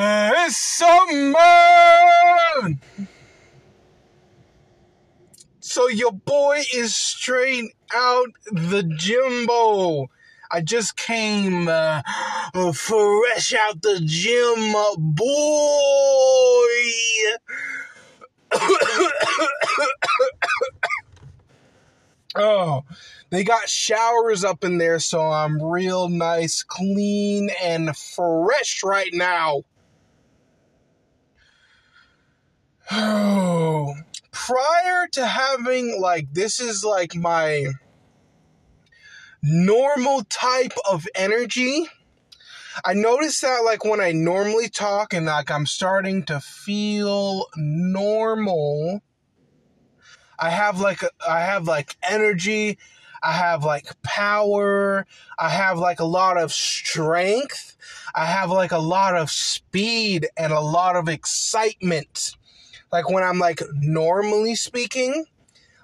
It's summer! So your boy is straight out the Jimbo. I just came uh, fresh out the gym, boy. oh, they got showers up in there, so I'm real nice, clean, and fresh right now. Oh, prior to having like this is like my normal type of energy. I notice that like when I normally talk and like I'm starting to feel normal, I have like I have like energy, I have like power, I have like a lot of strength, I have like a lot of speed and a lot of excitement. Like when I'm like normally speaking,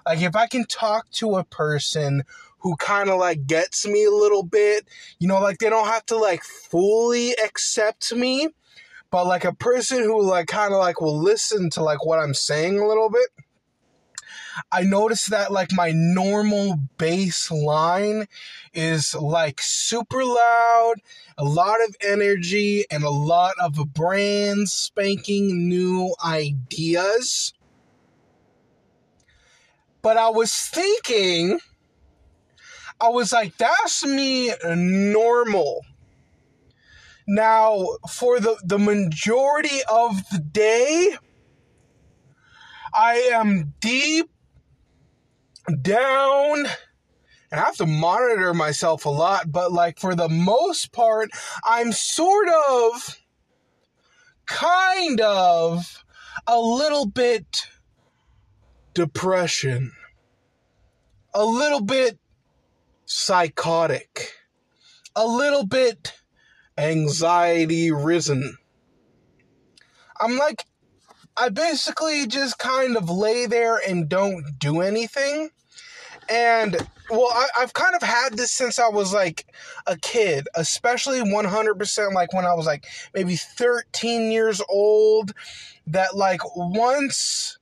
like if I can talk to a person who kind of like gets me a little bit. You know, like they don't have to like fully accept me, but like a person who like kind of like will listen to like what I'm saying a little bit. I noticed that like my normal bass line is like super loud, a lot of energy, and a lot of brand spanking new ideas. But I was thinking I was like, that's me normal. Now, for the, the majority of the day, I am deep down and I have to monitor myself a lot, but like for the most part, I'm sort of, kind of, a little bit depression, a little bit psychotic, a little bit anxiety risen. I'm like, I basically just kind of lay there and don't do anything. And well, I, have kind of had this since I was like a kid, especially 100% like when I was like maybe 13 years old. That like once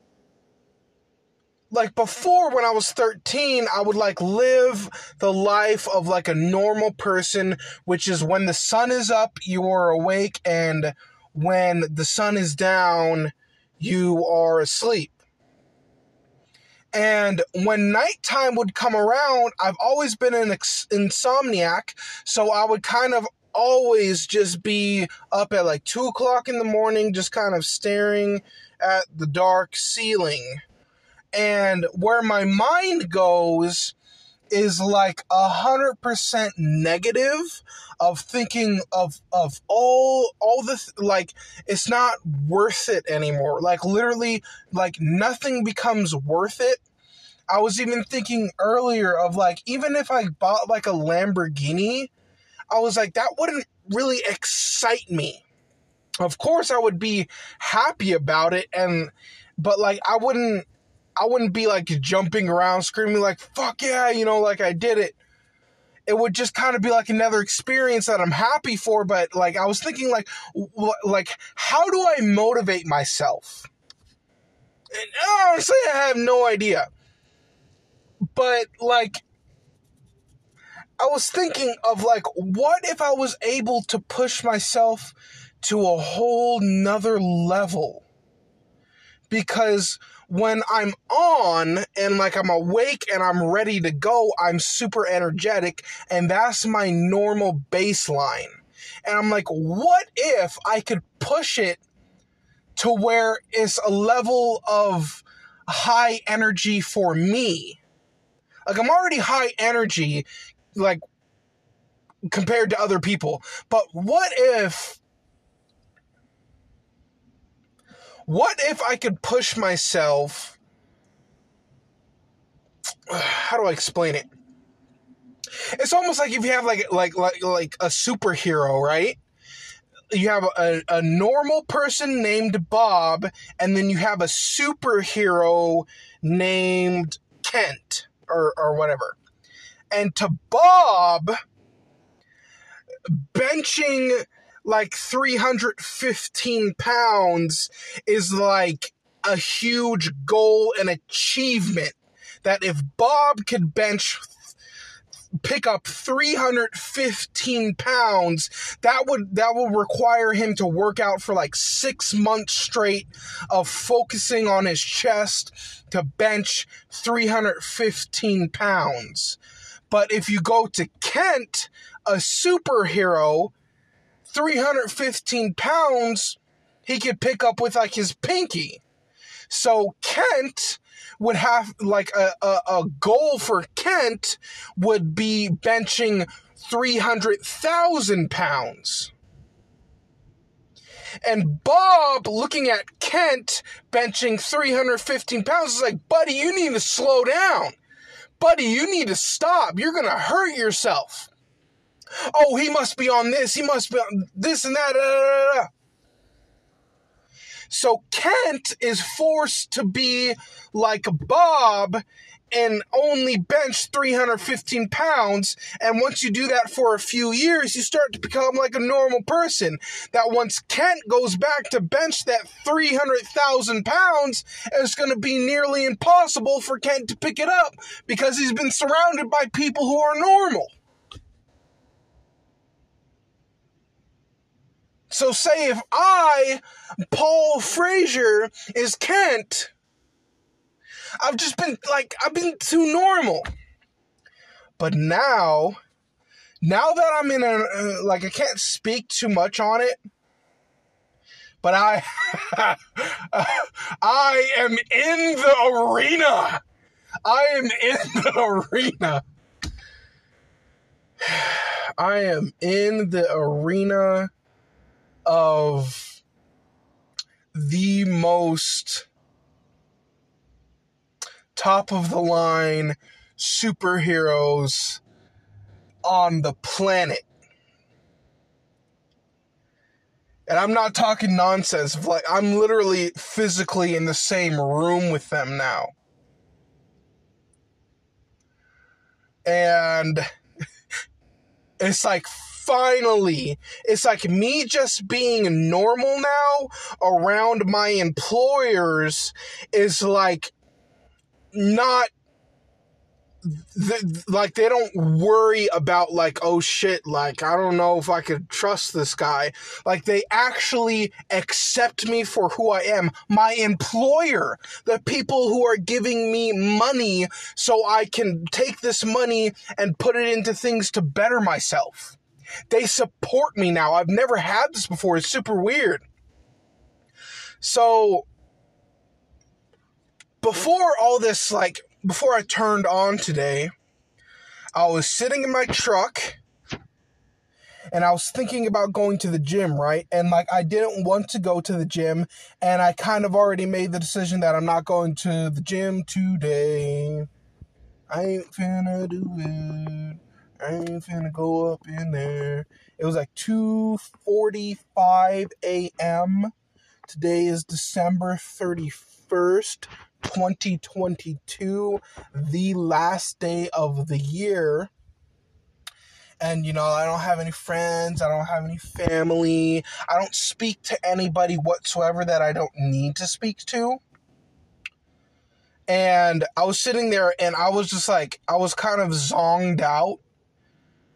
like before when I was 13, I would like live the life of like a normal person, which is when the sun is up, you are awake, and when the sun is down, you are asleep. And when nighttime would come around, I've always been an ex- insomniac, so I would kind of always just be up at like two o'clock in the morning, just kind of staring at the dark ceiling. And where my mind goes is like a hundred percent negative of thinking of of all all the like it's not worth it anymore. Like literally like nothing becomes worth it. I was even thinking earlier of like even if i bought like a lamborghini i was like that wouldn't really excite me. Of course i would be happy about it and but like i wouldn't I wouldn't be like jumping around screaming like fuck yeah, you know, like I did it. It would just kind of be like another experience that I'm happy for, but like I was thinking like like how do I motivate myself? And honestly, I have no idea. But like I was thinking of like what if I was able to push myself to a whole nother level? Because when I'm on and like I'm awake and I'm ready to go, I'm super energetic and that's my normal baseline. And I'm like, what if I could push it to where it's a level of high energy for me? Like I'm already high energy, like compared to other people. But what if What if I could push myself? How do I explain it? It's almost like if you have like like like like a superhero, right? You have a, a normal person named Bob, and then you have a superhero named Kent or or whatever. And to Bob, benching like 315 pounds is like a huge goal and achievement. That if Bob could bench pick up 315 pounds that would that will require him to work out for like 6 months straight of focusing on his chest to bench 315 pounds. But if you go to Kent a superhero 315 pounds he could pick up with like his pinky so Kent would have like a, a, a goal for Kent would be benching 300,000 pounds. And Bob, looking at Kent benching 315 pounds, is like, buddy, you need to slow down. Buddy, you need to stop. You're going to hurt yourself. Oh, he must be on this. He must be on this and that. Da, da, da. So Kent is forced to be like Bob and only bench 315 pounds. And once you do that for a few years, you start to become like a normal person. That once Kent goes back to bench that 300,000 pounds, it's going to be nearly impossible for Kent to pick it up because he's been surrounded by people who are normal. So say if I, Paul Frazier, is Kent, I've just been like I've been too normal. But now, now that I'm in a uh, like I can't speak too much on it, but I I am in the arena. I am in the arena. I am in the arena of the most top of the line superheroes on the planet. And I'm not talking nonsense. Like I'm literally physically in the same room with them now. And it's like finally, it's like me just being normal now around my employers is like not the, like they don't worry about like oh shit like i don't know if i could trust this guy. Like they actually accept me for who i am. My employer the people who are giving me money so i can take this money and put it into things to better myself they support me now. I've never had this before. It's super weird. So, before all this, like, before I turned on today, I was sitting in my truck and I was thinking about going to the gym, right? And like I didn't want to go to the gym, and I kind of already made the decision that I'm not going to the gym today. I ain't finna do it. I ain't finna go up in there. It was like 2:45 a.m. Today is December 31st, 2022, the last day of the year. And you know, I don't have any friends, I don't have any family. I don't speak to anybody whatsoever that I don't need to speak to and I was sitting there and I was just like I was kind of zonged out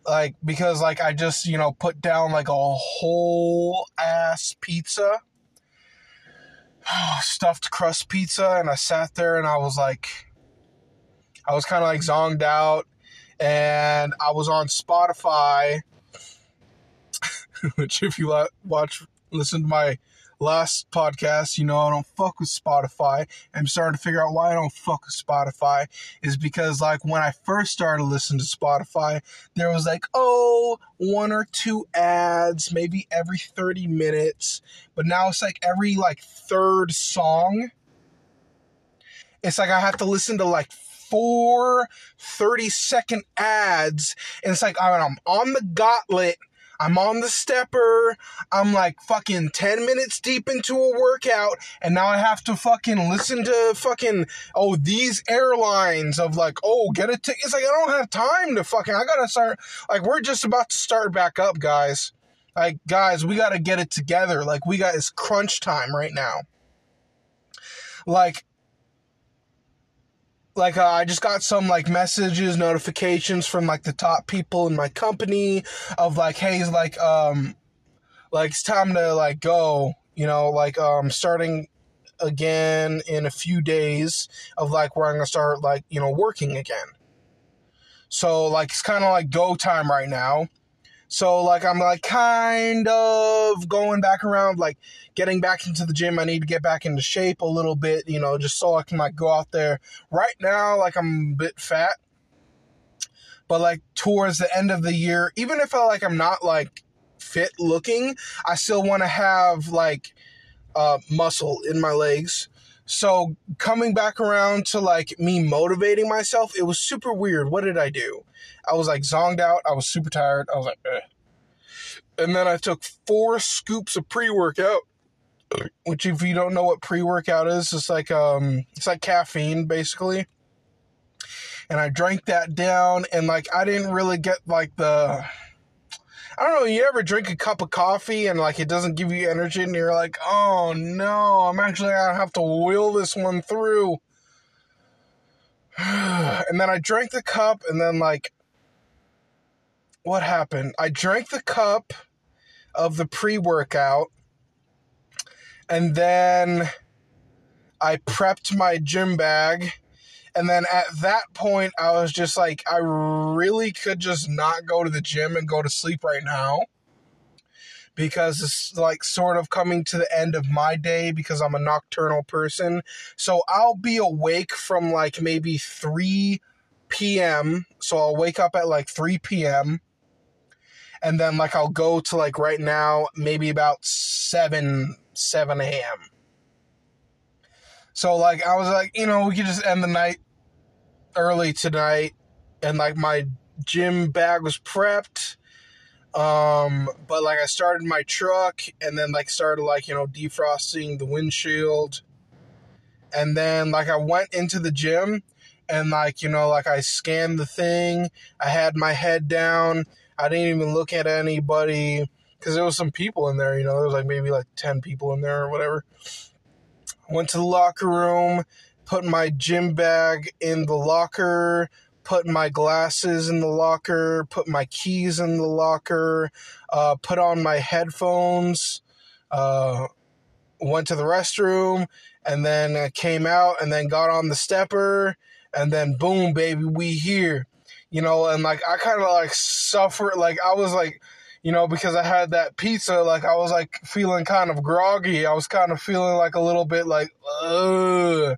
like because like I just you know put down like a whole ass pizza, stuffed crust pizza, and I sat there and I was like, I was kind of like zonged out, and I was on Spotify, which if you watch listen to my last podcast, you know, I don't fuck with Spotify. I'm starting to figure out why I don't fuck with Spotify is because like when I first started listening to Spotify, there was like, oh, one or two ads, maybe every 30 minutes. But now it's like every like third song. It's like I have to listen to like four 30 second ads. And it's like I'm on the gauntlet I'm on the stepper. I'm like fucking 10 minutes deep into a workout and now I have to fucking listen to fucking, oh, these airlines of like, oh, get a ticket. It's like, I don't have time to fucking, I gotta start, like, we're just about to start back up, guys. Like, guys, we got to get it together. Like, we got, it's crunch time right now. Like, like uh, I just got some like messages, notifications from like the top people in my company of like, hey, like, um, like it's time to like go, you know, like, um, starting again in a few days of like where I'm gonna start like, you know, working again. So like it's kind of like go time right now. So like I'm like kind of going back around, like getting back into the gym. I need to get back into shape a little bit, you know, just so I can like go out there. Right now, like I'm a bit fat, but like towards the end of the year, even if I like I'm not like fit looking, I still want to have like uh, muscle in my legs. So coming back around to like me motivating myself, it was super weird. What did I do? I was like zonged out. I was super tired. I was like, eh. and then I took four scoops of pre workout. Which, if you don't know what pre workout is, it's like um, it's like caffeine basically. And I drank that down, and like I didn't really get like the I don't know, you ever drink a cup of coffee and like it doesn't give you energy and you're like, oh no, I'm actually gonna have to will this one through. and then I drank the cup and then like what happened? I drank the cup of the pre workout and then I prepped my gym bag and then at that point, I was just like, I really could just not go to the gym and go to sleep right now because it's like sort of coming to the end of my day because I'm a nocturnal person. So I'll be awake from like maybe 3 p.m. So I'll wake up at like 3 p.m. And then like I'll go to like right now, maybe about 7, 7 a.m. So like I was like, you know, we could just end the night early tonight, and like my gym bag was prepped. Um, but like I started my truck, and then like started like you know defrosting the windshield, and then like I went into the gym, and like you know like I scanned the thing. I had my head down. I didn't even look at anybody because there was some people in there. You know, there was like maybe like ten people in there or whatever. Went to the locker room put my gym bag in the locker, put my glasses in the locker, put my keys in the locker, uh, put on my headphones, uh, went to the restroom, and then came out and then got on the stepper, and then boom, baby, we here. You know, and like I kind of like suffered, like I was like, you know, because I had that pizza, like I was like feeling kind of groggy. I was kind of feeling like a little bit like, ugh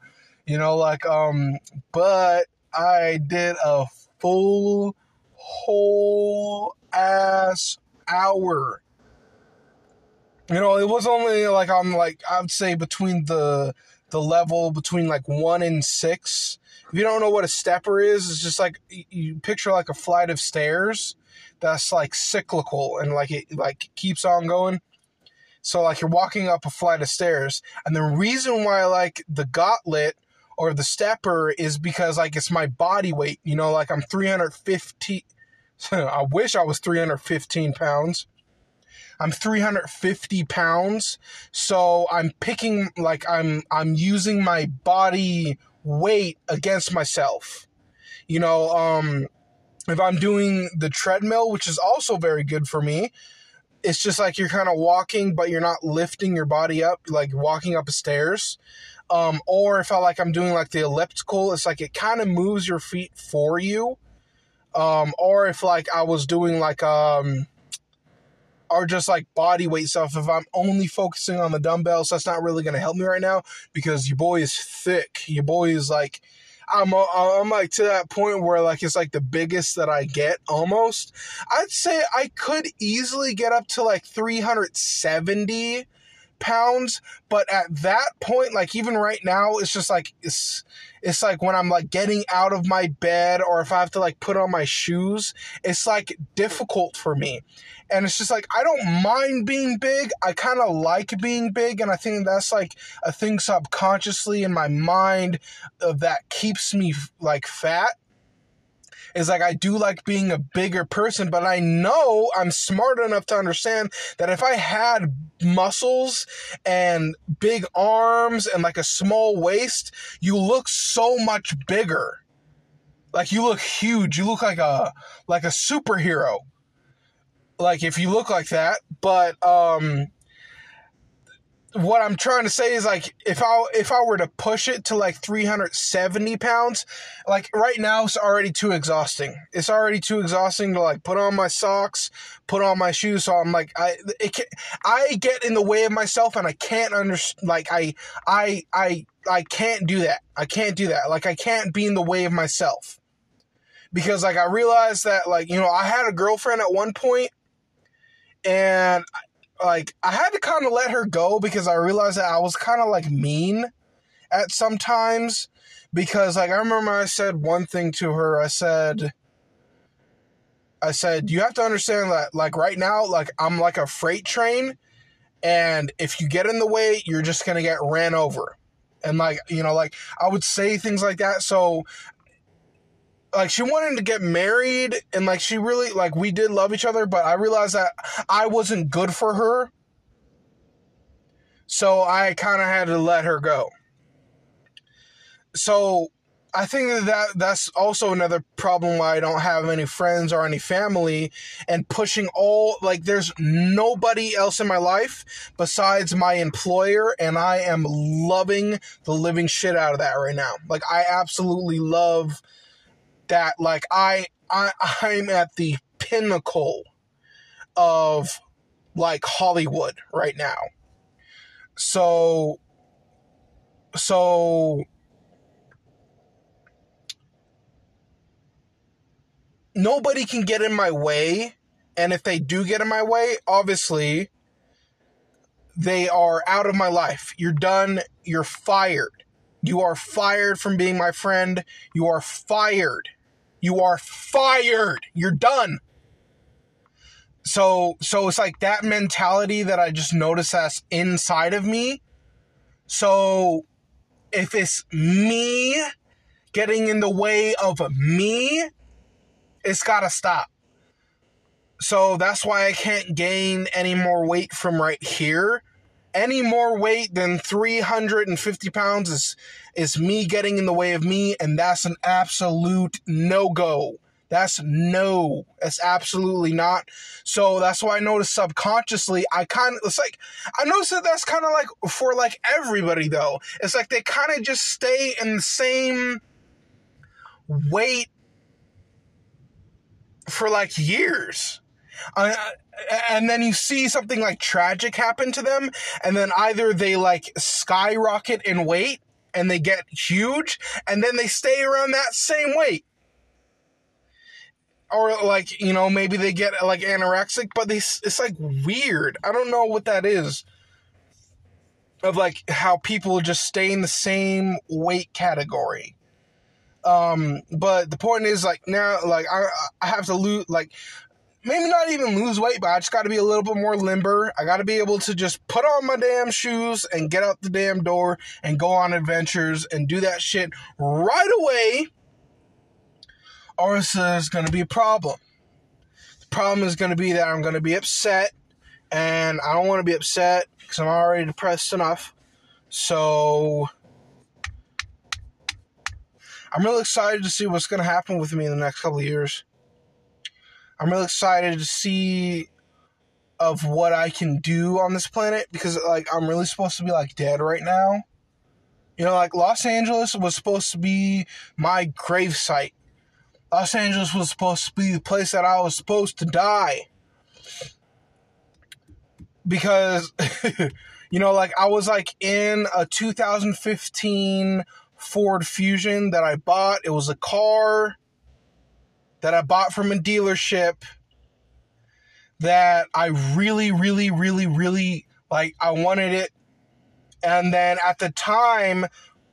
you know, like, um, but I did a full, whole ass hour. You know, it was only like I'm like I would say between the the level between like one and six. If you don't know what a stepper is, it's just like you picture like a flight of stairs that's like cyclical and like it like keeps on going. So like you're walking up a flight of stairs, and the reason why like the gauntlet or the stepper is because like it's my body weight. You know, like I'm 350. I wish I was 315 pounds. I'm 350 pounds, so I'm picking like I'm I'm using my body weight against myself. You know, um, if I'm doing the treadmill, which is also very good for me, it's just like you're kind of walking, but you're not lifting your body up, like walking up stairs. Um, or if I like I'm doing like the elliptical, it's like it kind of moves your feet for you. Um, or if like I was doing like um or just like body weight stuff, if I'm only focusing on the dumbbells, that's not really gonna help me right now because your boy is thick. Your boy is like I'm I'm like to that point where like it's like the biggest that I get almost. I'd say I could easily get up to like 370 pounds but at that point like even right now it's just like it's it's like when i'm like getting out of my bed or if i have to like put on my shoes it's like difficult for me. And it's just like i don't mind being big. I kind of like being big and i think that's like a thing subconsciously in my mind that keeps me like fat is like I do like being a bigger person, but I know I'm smart enough to understand that if I had muscles and big arms and like a small waist, you look so much bigger. Like you look huge. You look like a like a superhero. Like if you look like that, but um what I'm trying to say is like if I if I were to push it to like 370 pounds, like right now it's already too exhausting. It's already too exhausting to like put on my socks, put on my shoes. So I'm like I it can, I get in the way of myself and I can't understand. Like I I I I can't do that. I can't do that. Like I can't be in the way of myself because like I realized that like you know I had a girlfriend at one point and like I had to kind of let her go because I realized that I was kind of like mean at sometimes because like I remember I said one thing to her. I said I said you have to understand that like right now like I'm like a freight train and if you get in the way you're just going to get ran over. And like you know like I would say things like that. So like she wanted to get married and like she really like we did love each other but i realized that i wasn't good for her. So i kind of had to let her go. So i think that, that that's also another problem why i don't have any friends or any family and pushing all like there's nobody else in my life besides my employer and i am loving the living shit out of that right now. Like i absolutely love that like I I I'm at the pinnacle of like Hollywood right now. So so nobody can get in my way and if they do get in my way, obviously they are out of my life. You're done, you're fired. You are fired from being my friend. You are fired. You are fired. You're done. So so it's like that mentality that I just notice that's inside of me. So if it's me getting in the way of me, it's got to stop. So that's why I can't gain any more weight from right here any more weight than 350 pounds is is me getting in the way of me and that's an absolute no-go. That's no. That's absolutely not. So that's why i noticed subconsciously i kind of it's like i noticed that that's kind of like for like everybody though. It's like they kind of just stay in the same weight for like years. Uh, and then you see something like tragic happen to them, and then either they like skyrocket in weight and they get huge, and then they stay around that same weight. Or like, you know, maybe they get like anorexic, but they it's like weird. I don't know what that is. Of like how people just stay in the same weight category. Um, but the point is like now, like I I have to lose like maybe not even lose weight, but I just got to be a little bit more limber. I got to be able to just put on my damn shoes and get out the damn door and go on adventures and do that shit right away, or else there's going to be a problem. The problem is going to be that I'm going to be upset, and I don't want to be upset because I'm already depressed enough. So. I'm really excited to see what's going to happen with me in the next couple of years. I'm really excited to see of what I can do on this planet because like I'm really supposed to be like dead right now. You know, like Los Angeles was supposed to be my grave site. Los Angeles was supposed to be the place that I was supposed to die. Because you know, like I was like in a 2015 Ford Fusion that I bought. It was a car that I bought from a dealership that I really, really, really, really like. I wanted it. And then at the time,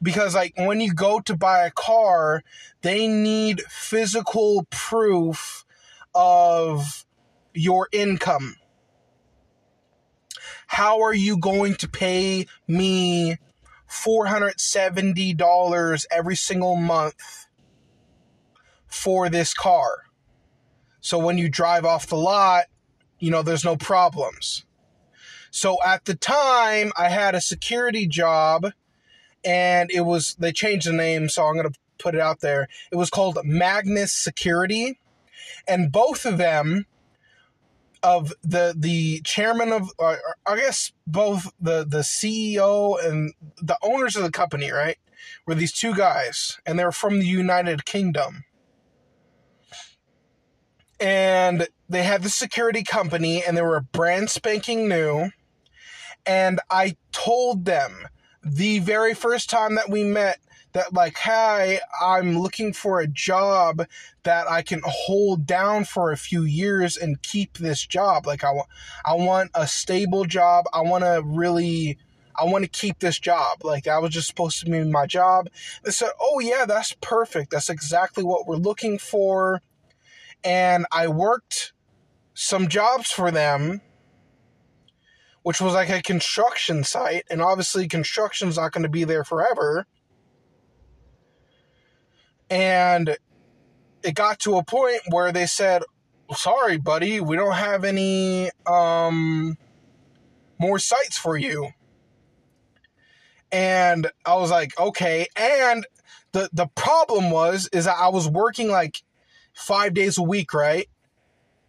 because like when you go to buy a car, they need physical proof of your income. How are you going to pay me $470 every single month for this car. So when you drive off the lot, you know, there's no problems. So at the time, I had a security job and it was, they changed the name, so I'm going to put it out there. It was called Magnus Security. And both of them, of the the chairman of uh, I guess both the the CEO and the owners of the company, right? Were these two guys and they're from the United Kingdom. And they had the security company and they were brand spanking new. And I told them the very first time that we met that like hey i'm looking for a job that i can hold down for a few years and keep this job. Like i want i want a stable job. I want to really i want to keep this job. Like that was just supposed to be my job. They said oh yeah that's perfect. That's exactly what we're looking for and i worked some jobs for them which was like a construction site and obviously construction's not going to be there forever and it got to a point where they said, sorry, buddy, we don't have any um, more sites for you. And I was like, okay. And the, the problem was, is that I was working like five days a week, right?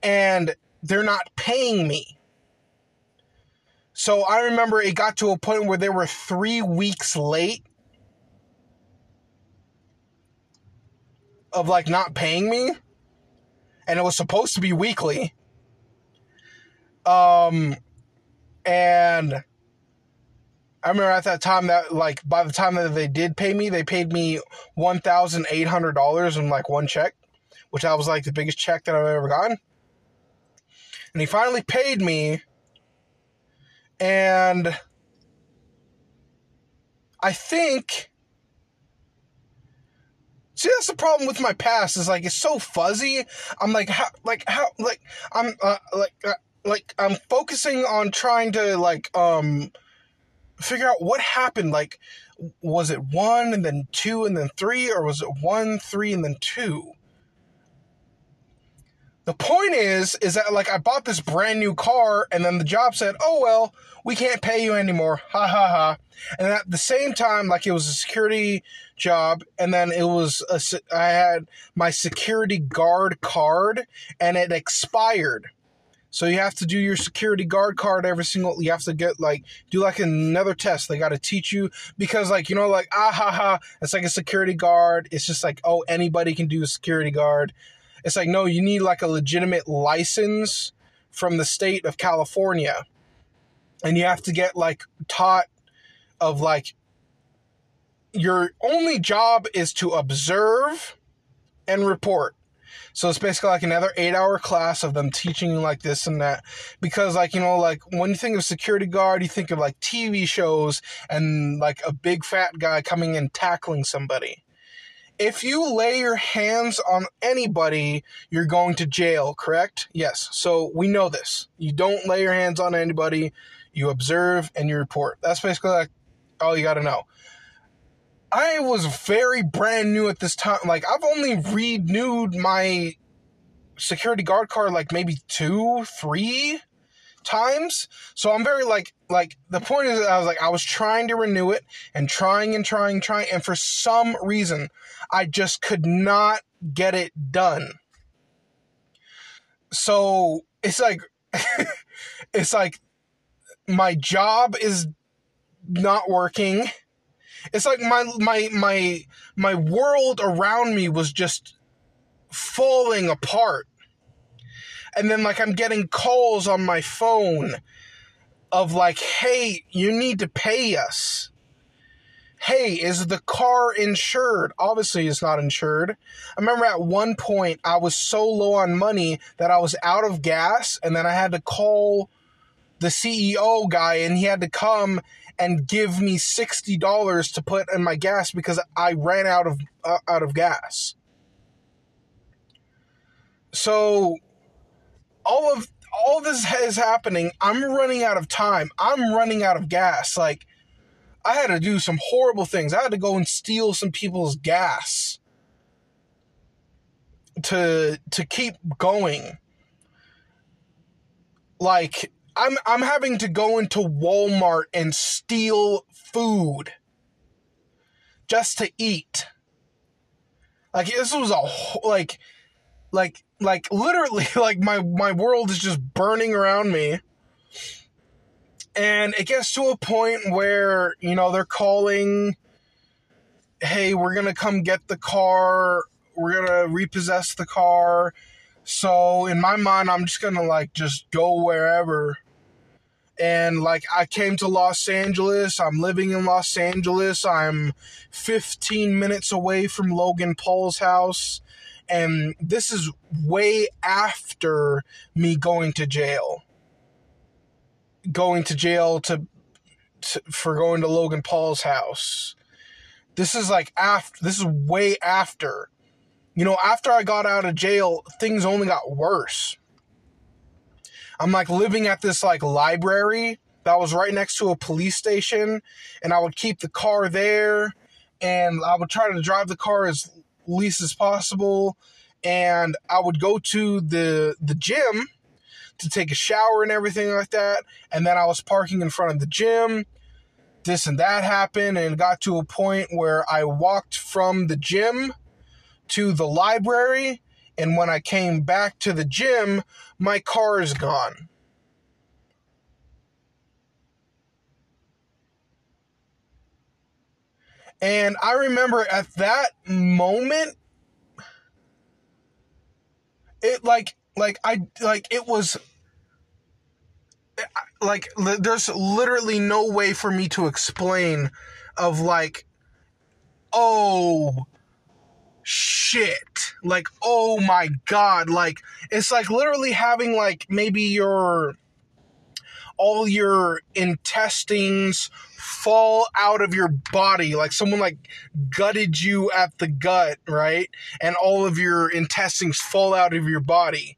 And they're not paying me. So I remember it got to a point where they were three weeks late of like not paying me and it was supposed to be weekly um and I remember at that time that like by the time that they did pay me, they paid me one thousand eight hundred dollars in like one check, which I was like the biggest check that I've ever gotten. And he finally paid me, and I think See, that's the problem with my past. Is like it's so fuzzy. I'm like, how, like how, like I'm, uh, like, uh, like I'm focusing on trying to like, um, figure out what happened. Like, was it one and then two and then three, or was it one, three, and then two? The point is, is that like I bought this brand new car, and then the job said, "Oh well, we can't pay you anymore." Ha ha ha. And at the same time, like it was a security job, and then it was a, I had my security guard card, and it expired. So you have to do your security guard card every single. You have to get like do like another test. They got to teach you because like you know like ah ha ha. It's like a security guard. It's just like oh anybody can do a security guard. It's like, no, you need like a legitimate license from the state of California. And you have to get like taught of like your only job is to observe and report. So it's basically like another eight hour class of them teaching you like this and that. Because, like, you know, like when you think of security guard, you think of like TV shows and like a big fat guy coming and tackling somebody if you lay your hands on anybody, you're going to jail, correct? Yes. So we know this. You don't lay your hands on anybody, you observe and you report. That's basically like all you got to know. I was very brand new at this time. Like, I've only renewed my security guard card like maybe two, three times. So I'm very like like the point is I was like I was trying to renew it and trying and trying trying and for some reason I just could not get it done. So it's like it's like my job is not working. It's like my my my my world around me was just falling apart and then like I'm getting calls on my phone of like, hey, you need to pay us. Hey, is the car insured? Obviously, it's not insured. I remember at one point I was so low on money that I was out of gas, and then I had to call the CEO guy, and he had to come and give me sixty dollars to put in my gas because I ran out of uh, out of gas. So all of all this is happening. I'm running out of time. I'm running out of gas. Like I had to do some horrible things. I had to go and steal some people's gas. to to keep going. Like I'm I'm having to go into Walmart and steal food just to eat. Like this was a like like like literally like my my world is just burning around me. And it gets to a point where, you know, they're calling hey, we're going to come get the car. We're going to repossess the car. So in my mind, I'm just going to like just go wherever and like I came to Los Angeles. I'm living in Los Angeles. I'm 15 minutes away from Logan Paul's house. And this is way after me going to jail. Going to jail to, to for going to Logan Paul's house. This is like after this is way after. You know, after I got out of jail, things only got worse I'm like living at this like library that was right next to a police station, and I would keep the car there, and I would try to drive the car as least as possible, and I would go to the the gym to take a shower and everything like that, and then I was parking in front of the gym. This and that happened, and got to a point where I walked from the gym to the library and when I came back to the gym, my car is gone. And I remember at that moment, it like, like, I, like, it was, like, there's literally no way for me to explain of like, oh, shit. Like, oh my god. Like, it's like literally having like maybe your all your intestines fall out of your body like someone like gutted you at the gut right and all of your intestines fall out of your body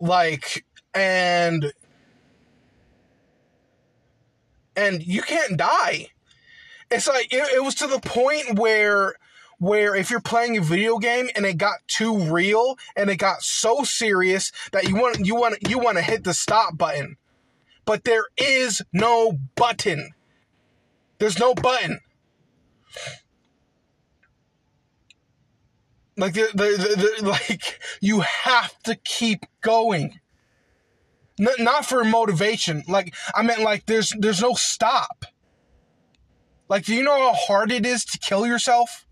like and and you can't die. It's like it, it was to the point where where if you're playing a video game and it got too real and it got so serious that you want you want you want to hit the stop button. But there is no button. There's no button like the, the, like you have to keep going N- not for motivation like i meant like there's there's no stop like, do you know how hard it is to kill yourself?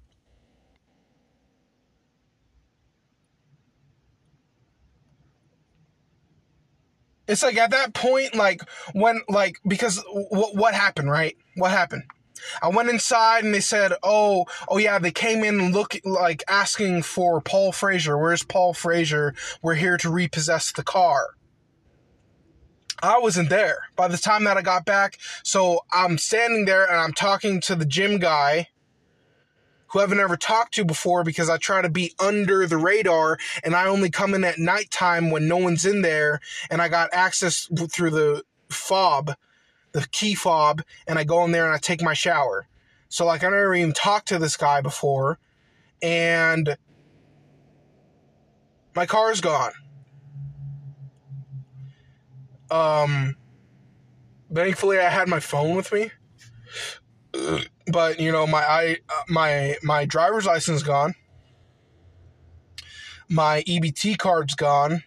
It's like at that point, like when, like, because what what happened, right? What happened? I went inside and they said, "Oh, oh yeah, they came in look like asking for Paul Fraser. Where's Paul Fraser? We're here to repossess the car." I wasn't there by the time that I got back. So I'm standing there and I'm talking to the gym guy who I've never talked to before because I try to be under the radar and I only come in at nighttime when no one's in there and I got access through the fob, the key fob, and I go in there and I take my shower. So like I never even talked to this guy before and my car's gone. Um, thankfully, I had my phone with me. But you know, my I my my driver's license gone. My EBT card's gone.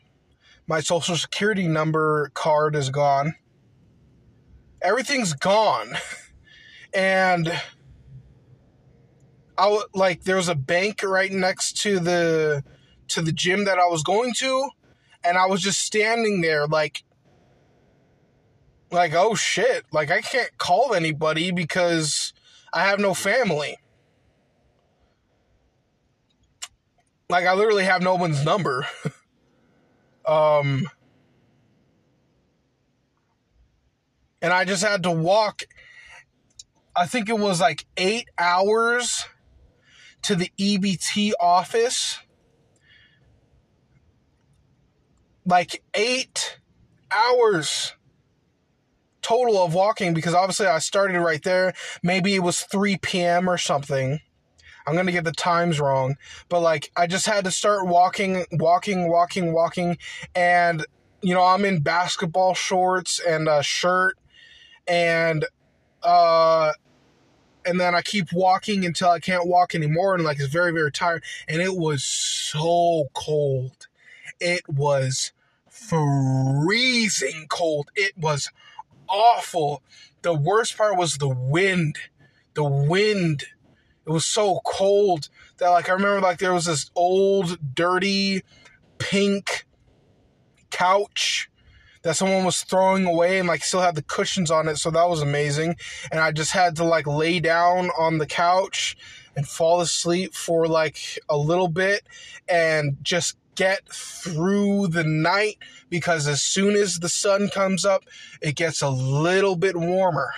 My social security number card is gone. Everything's gone. And I like there was a bank right next to the to the gym that I was going to and I was just standing there like like, oh shit, like I can't call anybody because I have no family. Like I literally have no one's number. um and I just had to walk I think it was like 8 hours to the EBT office. Like 8 hours total of walking because obviously I started right there. Maybe it was 3 p.m. or something. I'm gonna get the times wrong, but like I just had to start walking, walking, walking, walking, and you know I'm in basketball shorts and a shirt, and uh, and then I keep walking until I can't walk anymore, and like it's very very tired, and it was so cold, it was freezing cold, it was awful. The worst part was the wind, the wind. It was so cold that like I remember like there was this old dirty pink couch that someone was throwing away and like still had the cushions on it so that was amazing. And I just had to like lay down on the couch and fall asleep for like a little bit and just get through the night because as soon as the sun comes up it gets a little bit warmer.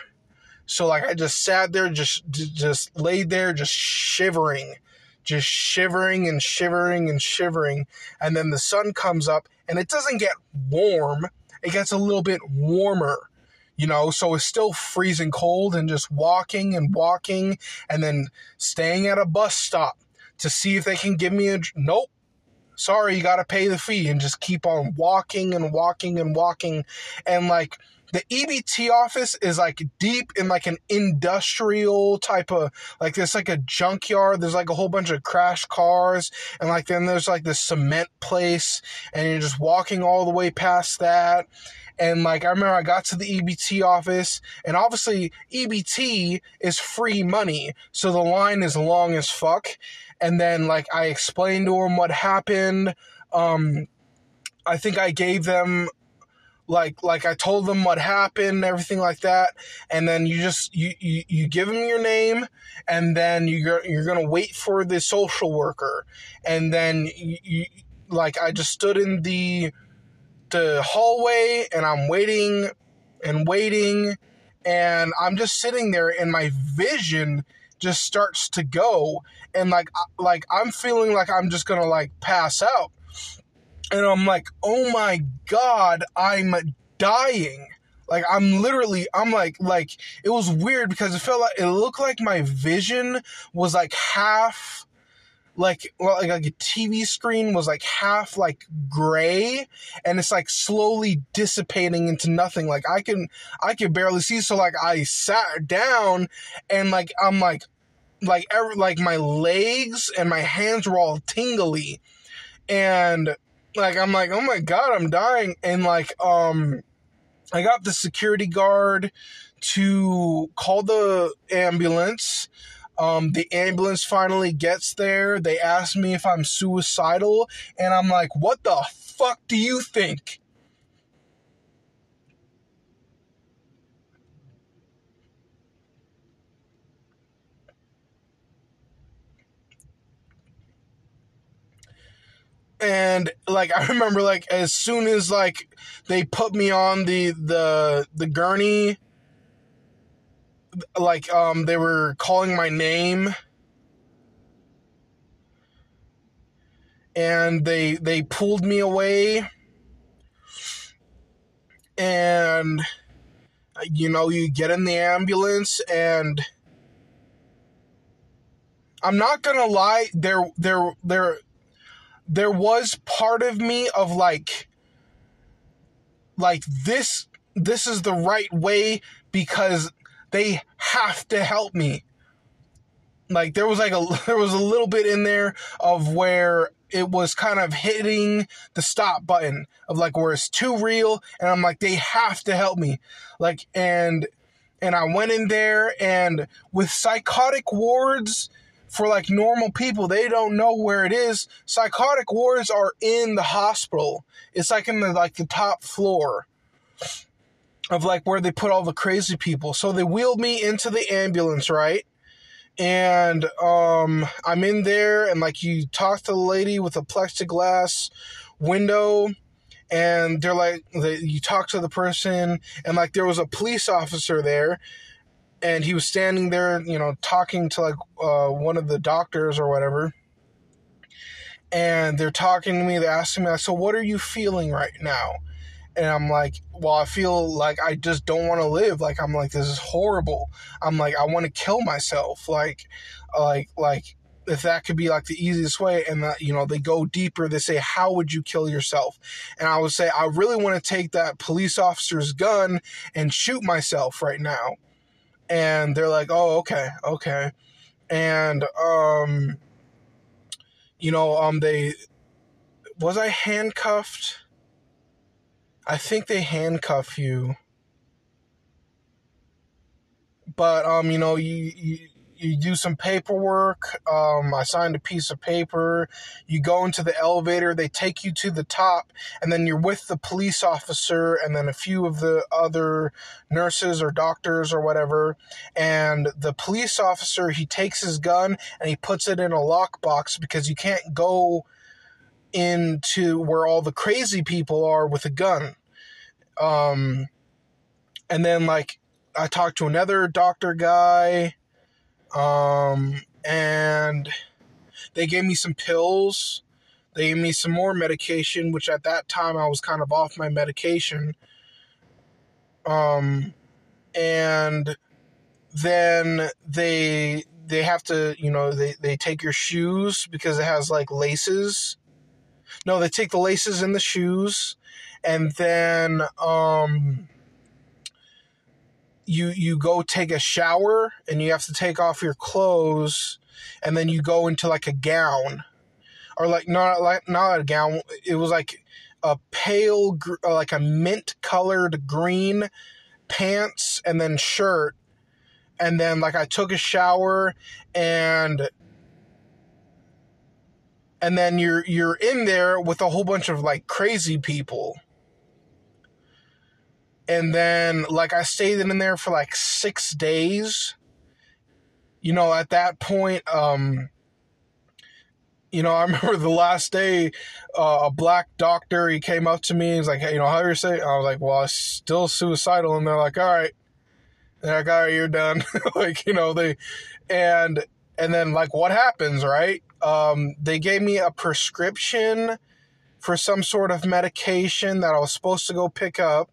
So like I just sat there, just just laid there, just shivering, just shivering and shivering and shivering, and then the sun comes up, and it doesn't get warm; it gets a little bit warmer, you know. So it's still freezing cold, and just walking and walking, and then staying at a bus stop to see if they can give me a nope. Sorry, you got to pay the fee, and just keep on walking and walking and walking, and like the EBT office is like deep in like an industrial type of like there's like a junkyard. There's like a whole bunch of crash cars, and like then there's like this cement place, and you're just walking all the way past that. And like I remember I got to the EBT office, and obviously EBT is free money, so the line is long as fuck. And then like I explained to them what happened. Um, I think I gave them like like I told them what happened, everything like that, and then you just you you, you give them your name, and then you're you're gonna wait for the social worker, and then you, you like I just stood in the the hallway and I'm waiting and waiting, and I'm just sitting there, and my vision just starts to go, and like like I'm feeling like I'm just gonna like pass out and I'm like, oh my god, I'm dying. Like I'm literally, I'm like, like it was weird because it felt like it looked like my vision was like half, like well, like, like a TV screen was like half like gray, and it's like slowly dissipating into nothing. Like I can, I can barely see. So like I sat down, and like I'm like, like every, like my legs and my hands were all tingly, and like I'm like, oh my god, I'm dying, and like um, I got the security guard to call the ambulance. Um, the ambulance finally gets there. They ask me if I'm suicidal, and I'm like, what the fuck do you think? And like I remember like as soon as like they put me on the the the gurney like um they were calling my name. And they they pulled me away. And you know you get in the ambulance and I'm not gonna lie there there there there was part of me of like like this this is the right way because they have to help me. Like there was like a there was a little bit in there of where it was kind of hitting the stop button of like where it's too real and I'm like they have to help me. Like and and I went in there and with psychotic wards for like normal people, they don't know where it is. Psychotic wards are in the hospital. It's like in the like the top floor of like where they put all the crazy people. So they wheeled me into the ambulance, right? And um I'm in there and like you talk to the lady with a plexiglass window and they're like they, you talk to the person and like there was a police officer there and he was standing there, you know, talking to like uh, one of the doctors or whatever. And they're talking to me. They're asking me, "So, what are you feeling right now?" And I'm like, "Well, I feel like I just don't want to live. Like I'm like this is horrible. I'm like I want to kill myself. Like, like, like." if that could be like the easiest way and that you know they go deeper they say how would you kill yourself and i would say i really want to take that police officer's gun and shoot myself right now and they're like oh okay okay. And um you know um they was i handcuffed? I think they handcuff you. But um you know you, you you do some paperwork. Um, I signed a piece of paper. You go into the elevator. They take you to the top, and then you're with the police officer and then a few of the other nurses or doctors or whatever. And the police officer he takes his gun and he puts it in a lockbox because you can't go into where all the crazy people are with a gun. Um, and then like I talked to another doctor guy um, and they gave me some pills. They gave me some more medication, which at that time I was kind of off my medication. Um, and then they they have to you know they, they take your shoes because it has like laces no they take the laces in the shoes and then um you you go take a shower and you have to take off your clothes and then you go into like a gown or like not like not a gown. It was like a pale like a mint colored green pants and then shirt. And then like I took a shower and and then you're you're in there with a whole bunch of like crazy people and then like I stayed in there for like six days. You know, at that point, um, you know, I remember the last day, uh, a black doctor he came up to me. He's like, "Hey, you know, how are you say?" I was like, "Well, I'm still suicidal," and they're like, "All right." They're like, "All right, you're done." like, you know, they, and and then like, what happens, right? Um, they gave me a prescription for some sort of medication that I was supposed to go pick up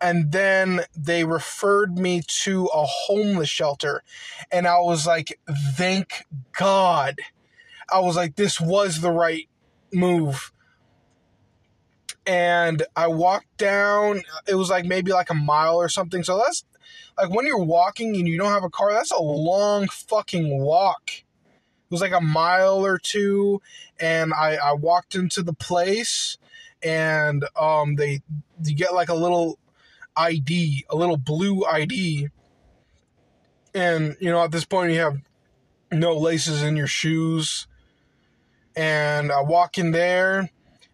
and then they referred me to a homeless shelter. And i was like thank god. I was like this was the right move. And i walked down it was like maybe like a mile or something. So that's like when you're walking and you don't have a car that's a long fucking walk. It was like a mile or two and i i walked into the place and um they you get like a little ID, a little blue ID. And, you know, at this point, you have no laces in your shoes. And I walk in there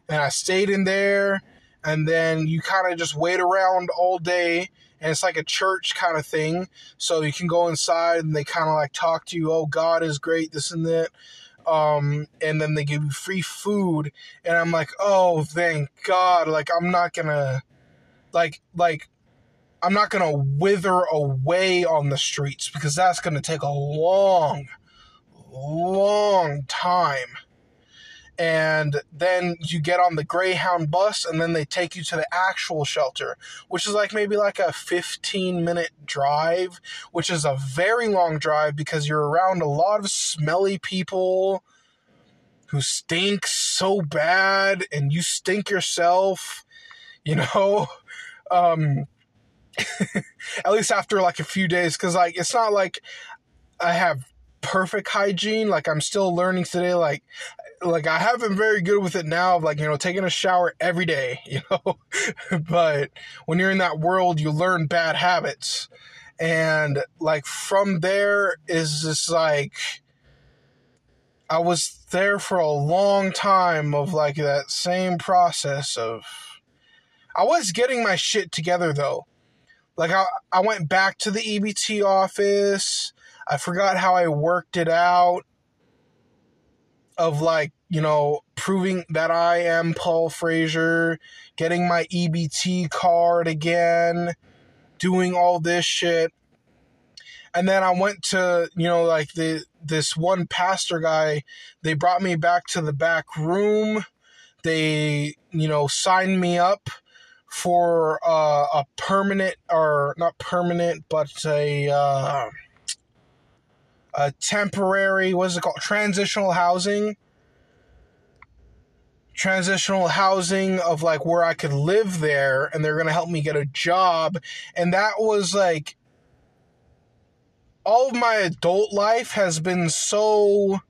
and I stayed in there. And then you kind of just wait around all day. And it's like a church kind of thing. So you can go inside and they kind of like talk to you. Oh, God is great, this and that. Um, and then they give you free food. And I'm like, oh, thank God. Like, I'm not gonna like like I'm not going to wither away on the streets because that's going to take a long long time. And then you get on the Greyhound bus and then they take you to the actual shelter, which is like maybe like a 15 minute drive, which is a very long drive because you're around a lot of smelly people who stink so bad and you stink yourself, you know? Um, at least after like a few days, because like it's not like I have perfect hygiene. Like I'm still learning today. Like like I have been very good with it now like, you know, taking a shower every day, you know. but when you're in that world, you learn bad habits. And like from there is just like I was there for a long time of like that same process of I was getting my shit together though. Like I, I went back to the EBT office. I forgot how I worked it out of like, you know, proving that I am Paul Frazier, getting my EBT card again, doing all this shit. And then I went to, you know, like the this one pastor guy, they brought me back to the back room. They, you know, signed me up for uh, a permanent or not permanent, but a uh, a temporary what's it called? Transitional housing. Transitional housing of like where I could live there and they're going to help me get a job. And that was like all of my adult life has been so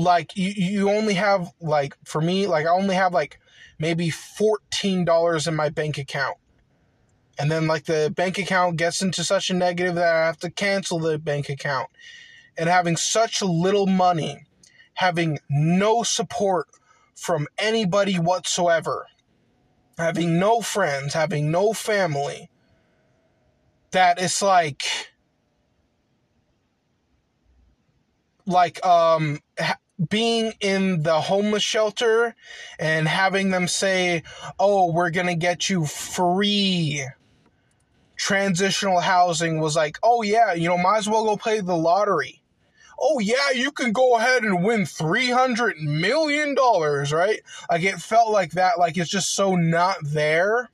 like you you only have like for me like I only have like maybe $14 in my bank account. And then like the bank account gets into such a negative that I have to cancel the bank account. And having such little money having no support from anybody whatsoever, having no friends, having no family, that it's like, like, um, being in the homeless shelter and having them say, oh, we're going to get you free transitional housing was like, oh, yeah, you know, might as well go play the lottery oh yeah, you can go ahead and win $300 million, right? Like it felt like that, like it's just so not there.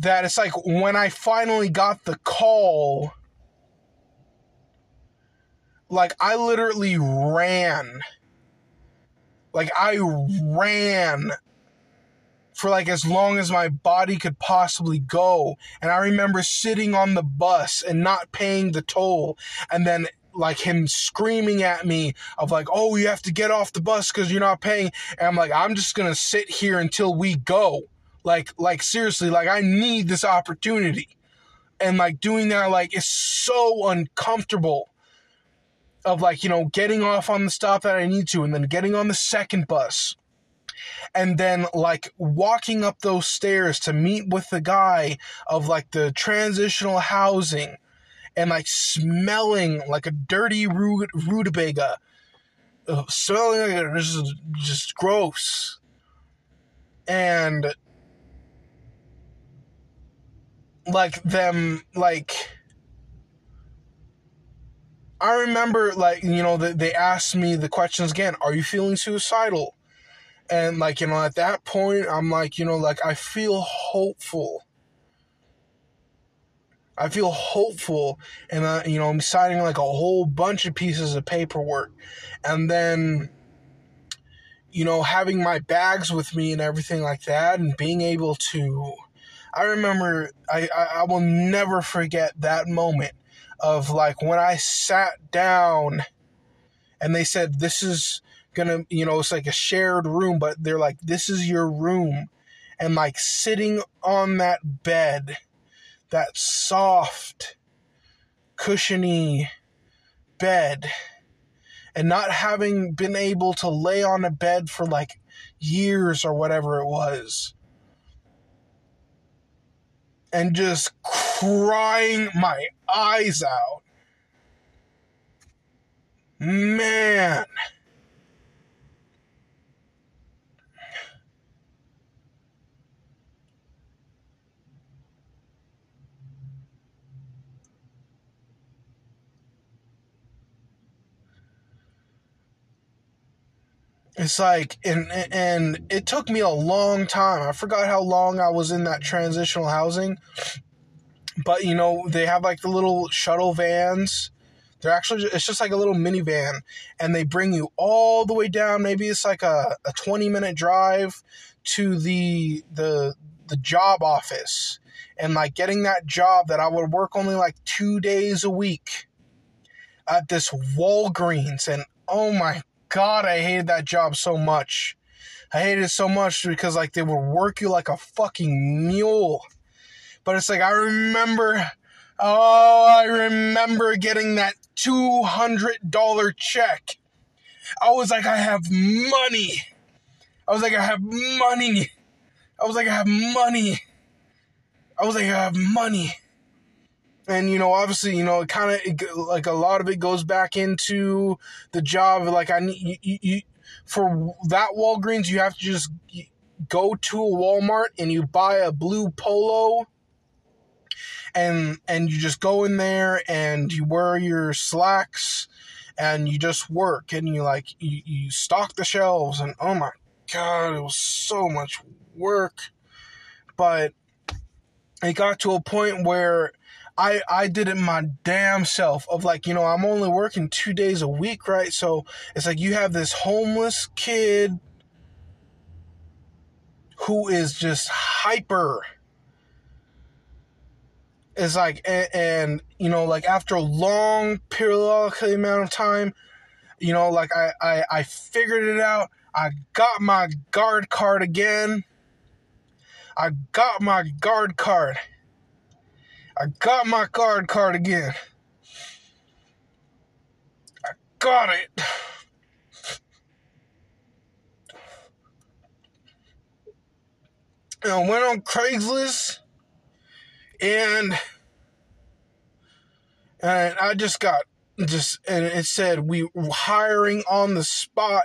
That it's like when I finally got the call, like I literally ran. Like I ran for like as long as my body could possibly go. And I remember sitting on the bus and not paying the toll and then like him screaming at me of like, "Oh, you have to get off the bus cuz you're not paying." And I'm like, "I'm just going to sit here until we go." Like like seriously, like I need this opportunity. And like doing that like is so uncomfortable of like, you know, getting off on the stop that I need to and then getting on the second bus and then like walking up those stairs to meet with the guy of like the transitional housing and like smelling like a dirty root rutabaga. Uh, smelling like it just just gross. And like them like I remember like you know they asked me the questions again are you feeling suicidal? And like, you know, at that point, I'm like, you know, like I feel hopeful. I feel hopeful, and uh, you know, I'm signing like a whole bunch of pieces of paperwork, and then, you know, having my bags with me and everything like that, and being able to, I remember, I I, I will never forget that moment of like when I sat down, and they said, "This is gonna, you know, it's like a shared room, but they're like, this is your room. And like sitting on that bed, that soft, cushiony bed, and not having been able to lay on a bed for like years or whatever it was. And just crying my eyes out. Man. It's like, and and it took me a long time. I forgot how long I was in that transitional housing, but you know they have like the little shuttle vans. They're actually it's just like a little minivan, and they bring you all the way down. Maybe it's like a, a twenty minute drive to the the the job office, and like getting that job that I would work only like two days a week at this Walgreens, and oh my God, I hated that job so much. I hated it so much because like they would work you like a fucking mule. But it's like I remember oh, I remember getting that $200 check. I was like I have money. I was like I have money. I was like I have money. I was like I have money and you know obviously you know it kind of like a lot of it goes back into the job like i need you, you, for that walgreens you have to just go to a walmart and you buy a blue polo and and you just go in there and you wear your slacks and you just work and you like you, you stock the shelves and oh my god it was so much work but it got to a point where I I did it my damn self of like, you know, I'm only working 2 days a week, right? So it's like you have this homeless kid who is just hyper is like and, and, you know like after a long periodic amount of time you know like I, I i figured it out. I got my guard card again. I got my guard card. I got my guard card again. I got it. And I went on Craigslist and and I just got just and it said we hiring on the spot.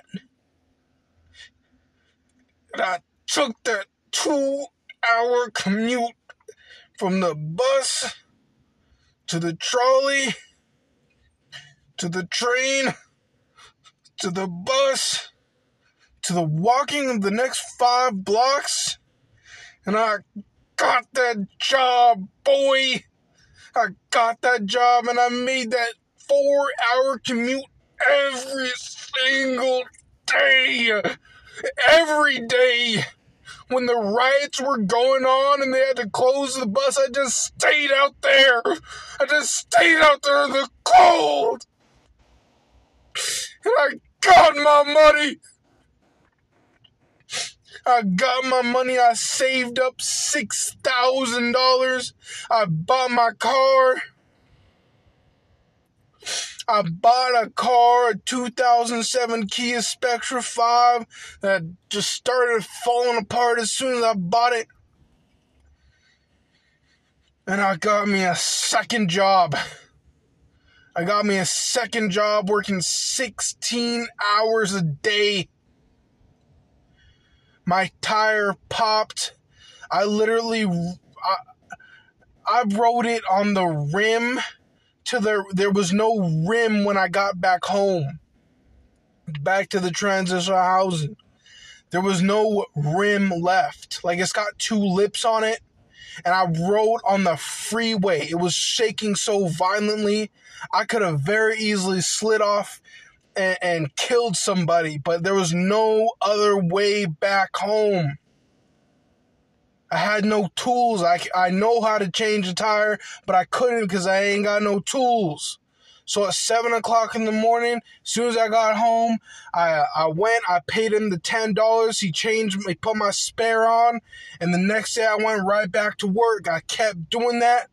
And I took that two hour commute from the bus to the trolley to the train to the bus to the walking of the next five blocks and I got that job, boy. I got that job and I made that four hour commute every single day. Every day. When the riots were going on and they had to close the bus, I just stayed out there. I just stayed out there in the cold. And I got my money. I got my money. I saved up $6,000. I bought my car. I bought a car, a 2007 Kia Spectra 5 that just started falling apart as soon as I bought it. And I got me a second job. I got me a second job working 16 hours a day my tire popped. I literally, I, I rode it on the rim to the, there was no rim when I got back home, back to the transitional housing. There was no rim left. Like it's got two lips on it. And I rode on the freeway. It was shaking so violently. I could have very easily slid off and, and killed somebody, but there was no other way back home. I had no tools. I, I know how to change a tire, but I couldn't because I ain't got no tools. So at seven o'clock in the morning, as soon as I got home, I I went, I paid him the ten dollars. He changed he put my spare on, and the next day I went right back to work. I kept doing that,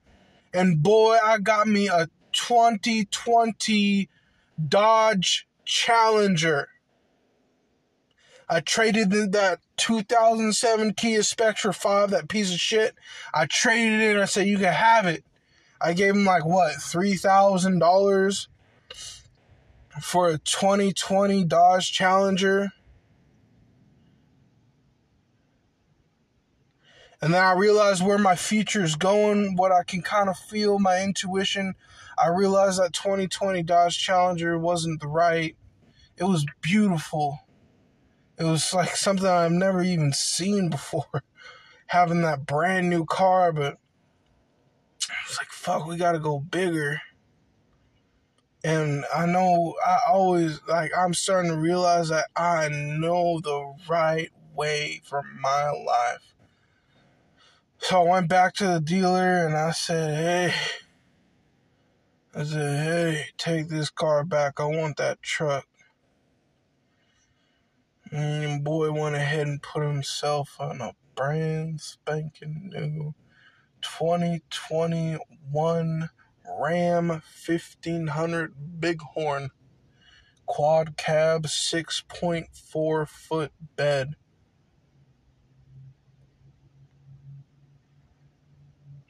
and boy, I got me a 2020 Dodge Challenger. I traded in that 2007 Kia Spectra 5, that piece of shit. I traded it and I said, you can have it. I gave him like, what, $3,000 for a 2020 Dodge Challenger. And then I realized where my future is going, what I can kind of feel, my intuition. I realized that 2020 Dodge Challenger wasn't the right it was beautiful. It was like something I've never even seen before. Having that brand new car, but it's like, fuck, we gotta go bigger. And I know I always, like, I'm starting to realize that I know the right way for my life. So I went back to the dealer and I said, hey, I said, hey, take this car back. I want that truck. And boy went ahead and put himself on a brand spanking new 2021 Ram 1500 Bighorn quad cab 6.4 foot bed.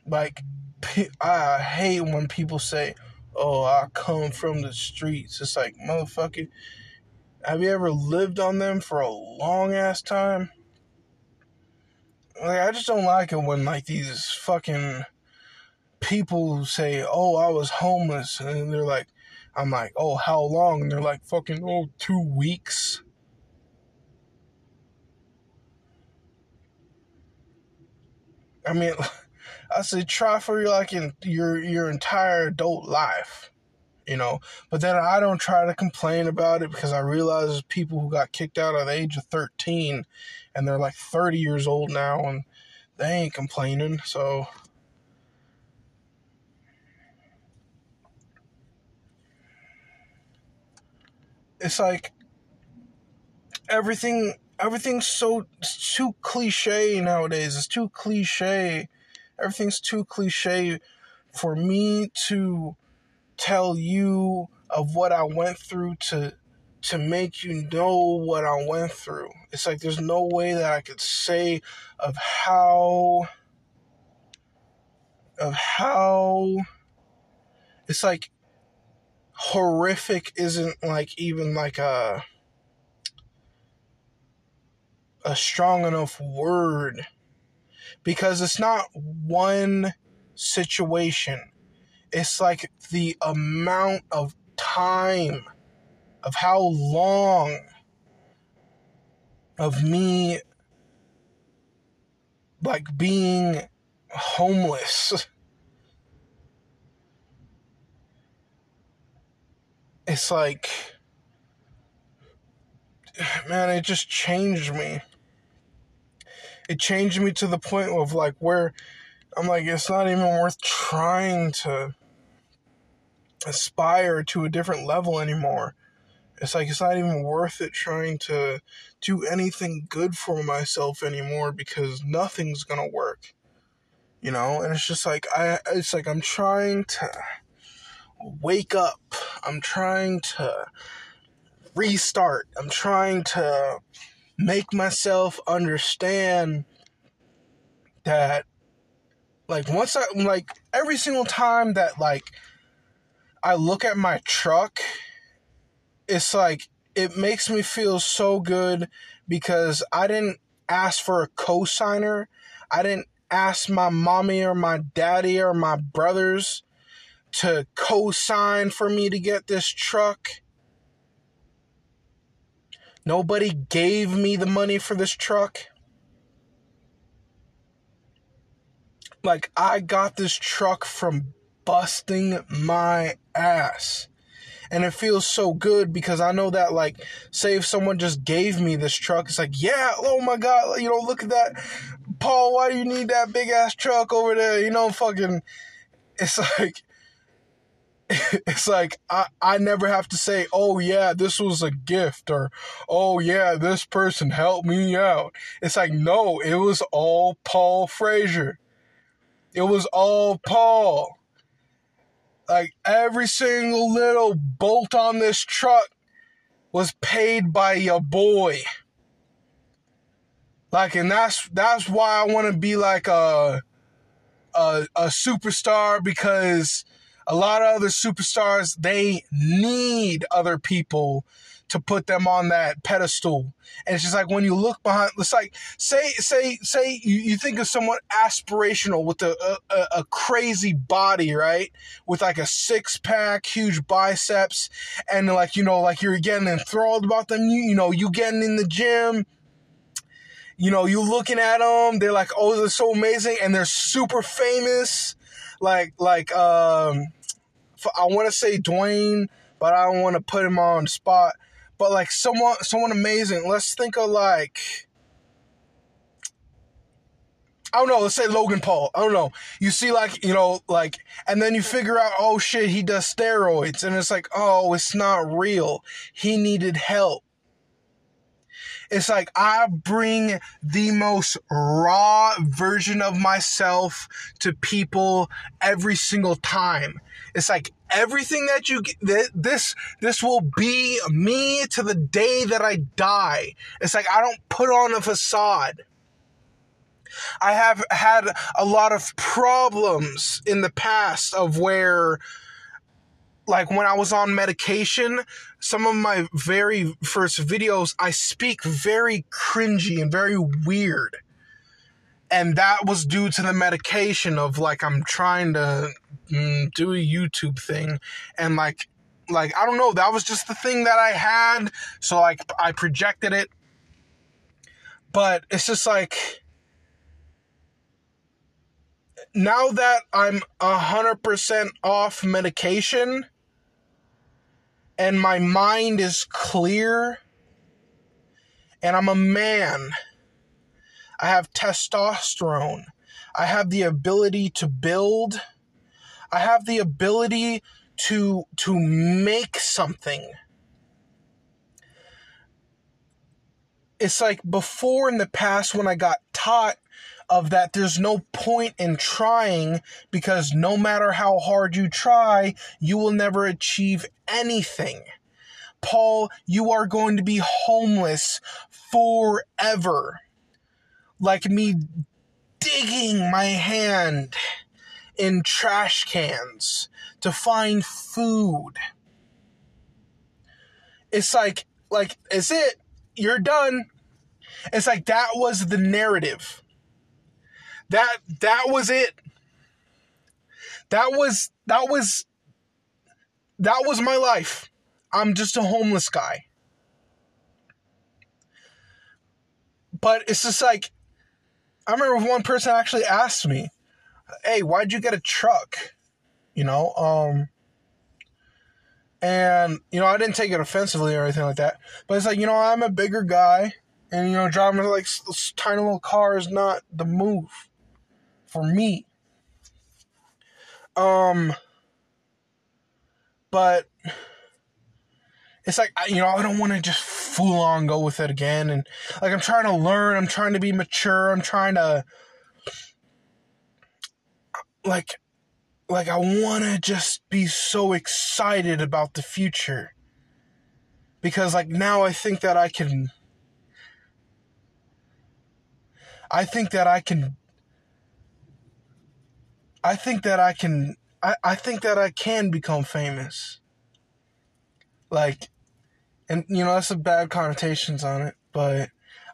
Like, I hate when people say, Oh, I come from the streets. It's like, motherfucker, have you ever lived on them for a long ass time? Like, I just don't like it when, like, these fucking people say, oh, I was homeless. And they're like, I'm like, oh, how long? And they're like, fucking, oh, two weeks. I mean, I said, try for like in your your entire adult life, you know. But then I don't try to complain about it because I realize people who got kicked out at the age of thirteen, and they're like thirty years old now, and they ain't complaining. So. It's like everything everything's so too cliche nowadays. It's too cliche. Everything's too cliche for me to tell you of what I went through to to make you know what I went through. It's like there's no way that I could say of how of how it's like horrific isn't like even like a a strong enough word because it's not one situation. It's like the amount of time of how long of me like being homeless. It's like man, it just changed me it changed me to the point of like where I'm like, it's not even worth trying to aspire to a different level anymore. It's like it's not even worth it trying to do anything good for myself anymore because nothing's gonna work. You know, and it's just like I it's like I'm trying to wake up. I'm trying to restart. I'm trying to make myself understand that like once I like every single time that like I look at my truck it's like it makes me feel so good because I didn't ask for a cosigner. I didn't ask my mommy or my daddy or my brothers to co-sign for me to get this truck. Nobody gave me the money for this truck. Like, I got this truck from busting my ass. And it feels so good because I know that, like, say if someone just gave me this truck, it's like, yeah, oh my God, you know, look at that. Paul, why do you need that big ass truck over there? You know, fucking, it's like, it's like I, I never have to say, oh yeah, this was a gift or oh yeah, this person helped me out. It's like no, it was all Paul Frazier. It was all Paul. Like every single little bolt on this truck was paid by your boy. Like and that's that's why I want to be like a a a superstar because a lot of other superstars, they need other people to put them on that pedestal. And it's just like when you look behind, it's like say say say you, you think of someone aspirational with a, a, a crazy body, right? With like a six pack, huge biceps, and like you know, like you're getting enthralled about them. You, you know, you getting in the gym. You know, you looking at them, they're like, oh, they're so amazing, and they're super famous. Like like um I want to say Dwayne, but I don't want to put him on spot. But like someone, someone amazing. Let's think of like. I don't know, let's say Logan Paul. I don't know. You see, like, you know, like, and then you figure out, oh shit, he does steroids. And it's like, oh, it's not real. He needed help. It's like I bring the most raw version of myself to people every single time. It's like everything that you get, this this will be me to the day that I die. It's like I don't put on a facade. I have had a lot of problems in the past of where like when I was on medication, some of my very first videos, I speak very cringy and very weird. And that was due to the medication of like I'm trying to mm, do a YouTube thing and like like I don't know, that was just the thing that I had, so like I projected it. But it's just like now that I'm 100% off medication and my mind is clear and I'm a man, I have testosterone, I have the ability to build, I have the ability to to make something. It's like before in the past when I got taught of that there's no point in trying because no matter how hard you try, you will never achieve anything. Paul, you are going to be homeless forever. Like me digging my hand in trash cans to find food. It's like, like, is it? You're done. It's like that was the narrative. That that was it. That was that was that was my life. I'm just a homeless guy. But it's just like I remember one person actually asked me, "Hey, why'd you get a truck?" You know, um and you know, I didn't take it offensively or anything like that. But it's like, you know, I'm a bigger guy and you know, driving like tiny little car is not the move for me. Um, but it's like you know I don't want to just fool on go with it again, and like I'm trying to learn, I'm trying to be mature, I'm trying to like like I want to just be so excited about the future because like now I think that I can I think that I can I think that I can I, I think that I can become famous. Like and you know that's a bad connotations on it, but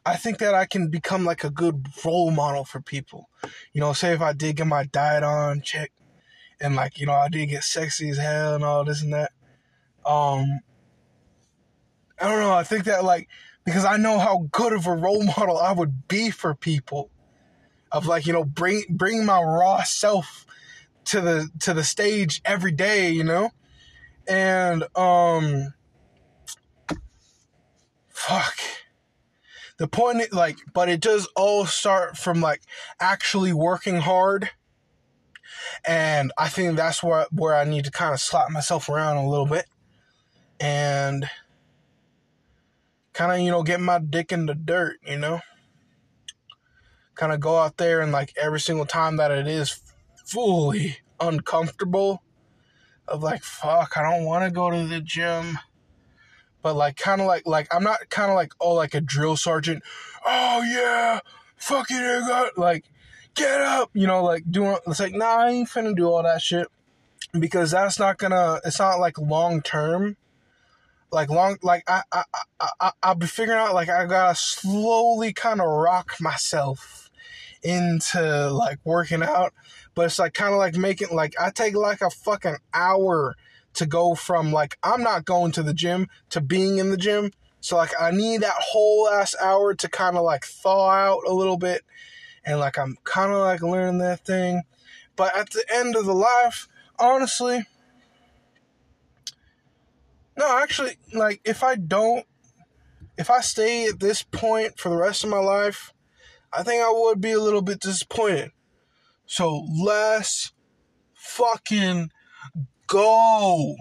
I think that I can become like a good role model for people. You know, say if I did get my diet on check and like, you know, I did get sexy as hell and all this and that. Um I don't know, I think that like because I know how good of a role model I would be for people of like you know bring bring my raw self to the to the stage every day you know and um fuck. The point like but it does all start from like actually working hard. And i think that's where where i need to kind of slap myself around a little bit. And kind of you know get my dick in the dirt you know? Kind of go out there and like every single time that it is fully uncomfortable of like fuck I don't want to go to the gym but like kind of like like I'm not kind of like oh like a drill sergeant oh yeah fuck it like get up you know like doing it's like nah I ain't finna do all that shit because that's not gonna it's not like long term. Like long like I I I, I I'll be figuring out like I gotta slowly kind of rock myself into like working out, but it's like kind of like making like I take like a fucking hour to go from like I'm not going to the gym to being in the gym. So like I need that whole ass hour to kind of like thaw out a little bit and like I'm kind of like learning that thing. But at the end of the life, honestly, no, actually, like if I don't, if I stay at this point for the rest of my life, I think I would be a little bit disappointed. So let's fucking go.